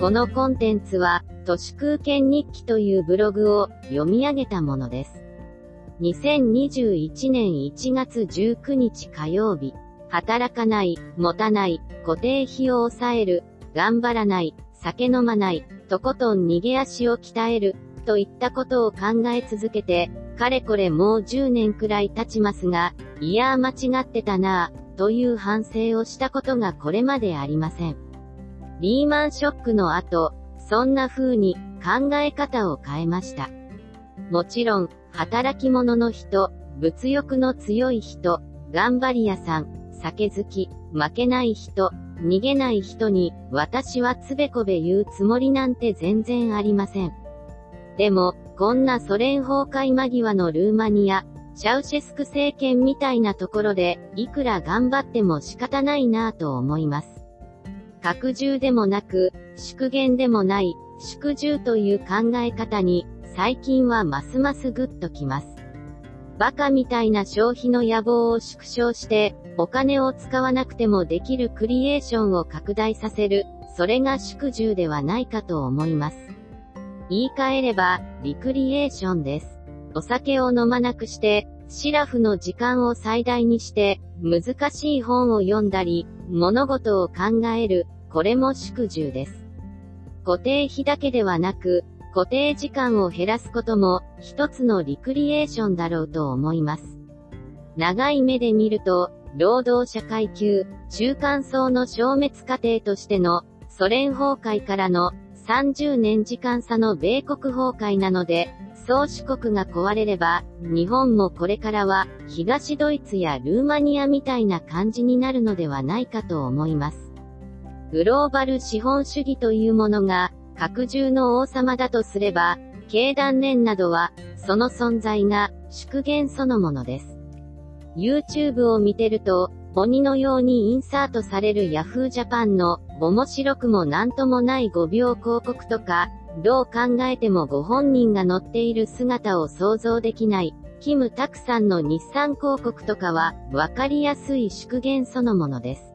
このコンテンツは、都市空間日記というブログを読み上げたものです。2021年1月19日火曜日、働かない、持たない、固定費を抑える、頑張らない、酒飲まない、とことん逃げ足を鍛える、といったことを考え続けて、かれこれもう10年くらい経ちますが、いやー間違ってたなぁ、という反省をしたことがこれまでありません。リーマンショックの後、そんな風に考え方を変えました。もちろん、働き者の人、物欲の強い人、頑張り屋さん、酒好き、負けない人、逃げない人に、私はつべこべ言うつもりなんて全然ありません。でも、こんなソ連崩壊間際のルーマニア、チャウシェスク政権みたいなところで、いくら頑張っても仕方ないなぁと思います。拡充でもなく、縮減でもない、縮充という考え方に、最近はますますグッときます。バカみたいな消費の野望を縮小して、お金を使わなくてもできるクリエーションを拡大させる、それが縮充ではないかと思います。言い換えれば、リクリエーションです。お酒を飲まなくして、シラフの時間を最大にして、難しい本を読んだり、物事を考える、これも縮重です。固定費だけではなく、固定時間を減らすことも、一つのリクリエーションだろうと思います。長い目で見ると、労働者階級、中間層の消滅過程としての、ソ連崩壊からの30年時間差の米国崩壊なので、宗主国が壊れれば、日本もこれからは、東ドイツやルーマニアみたいな感じになるのではないかと思います。グローバル資本主義というものが、拡充の王様だとすれば、経団連などは、その存在が、縮減そのものです。YouTube を見てると、鬼のようにインサートされる Yahoo Japan の、面白くもなんともない5秒広告とか、どう考えてもご本人が乗っている姿を想像できない、キムタクさんの日産広告とかは、わかりやすい縮減そのものです。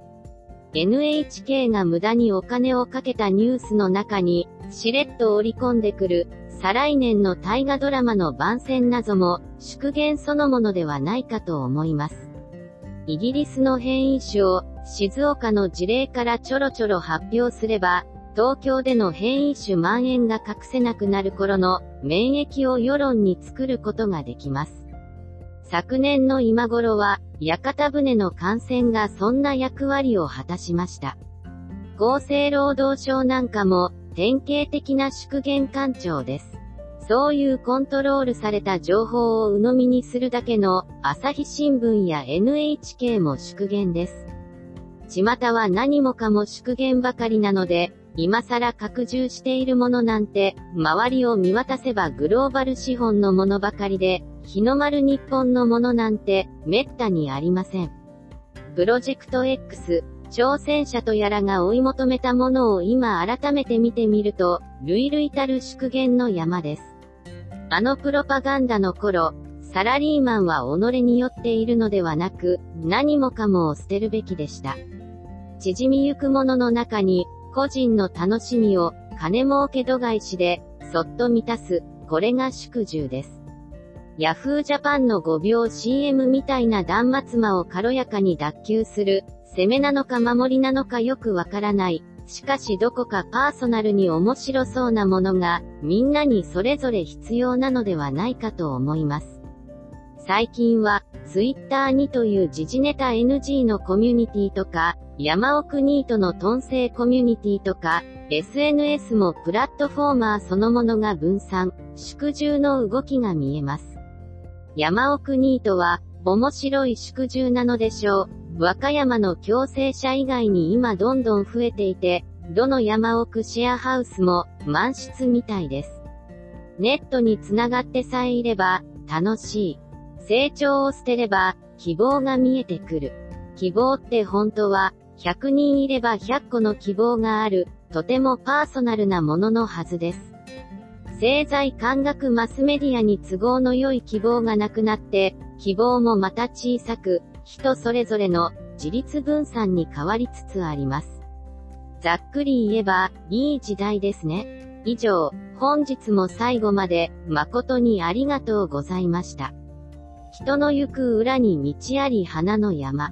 NHK が無駄にお金をかけたニュースの中に、しれっと織り込んでくる、再来年の大河ドラマの番宣謎も、縮減そのものではないかと思います。イギリスの変異種を、静岡の事例からちょろちょろ発表すれば、東京での変異種蔓延が隠せなくなる頃の免疫を世論に作ることができます。昨年の今頃は、屋形船の感染がそんな役割を果たしました。厚生労働省なんかも、典型的な縮減官庁です。そういうコントロールされた情報を鵜呑みにするだけの朝日新聞や NHK も縮減です。巷は何もかも縮減ばかりなので、今更拡充しているものなんて、周りを見渡せばグローバル資本のものばかりで、日の丸日本のものなんて、めったにありません。プロジェクト X、挑戦者とやらが追い求めたものを今改めて見てみると、類々たる縮減の山です。あのプロパガンダの頃、サラリーマンは己によっているのではなく、何もかもを捨てるべきでした。縮みゆくものの中に、個人の楽しみを金儲け度外視でそっと満たす、これが祝重です。ヤフージャパンの5秒 CM みたいな断末魔を軽やかに脱臼する、攻めなのか守りなのかよくわからない。しかしどこかパーソナルに面白そうなものが、みんなにそれぞれ必要なのではないかと思います。最近は、ツイッターにという時事ネタ NG のコミュニティとか、山奥ニートのトンセイコミュニティとか、SNS もプラットフォーマーそのものが分散、縮重の動きが見えます。山奥ニートは、面白い縮重なのでしょう。和歌山の共生者以外に今どんどん増えていて、どの山奥シェアハウスも満室みたいです。ネットにつながってさえいれば、楽しい。成長を捨てれば、希望が見えてくる。希望って本当は、100人いれば100個の希望がある、とてもパーソナルなもののはずです。製材感学マスメディアに都合の良い希望がなくなって、希望もまた小さく、人それぞれの自立分散に変わりつつあります。ざっくり言えば、いい時代ですね。以上、本日も最後まで、誠にありがとうございました。人の行く裏に道あり花の山。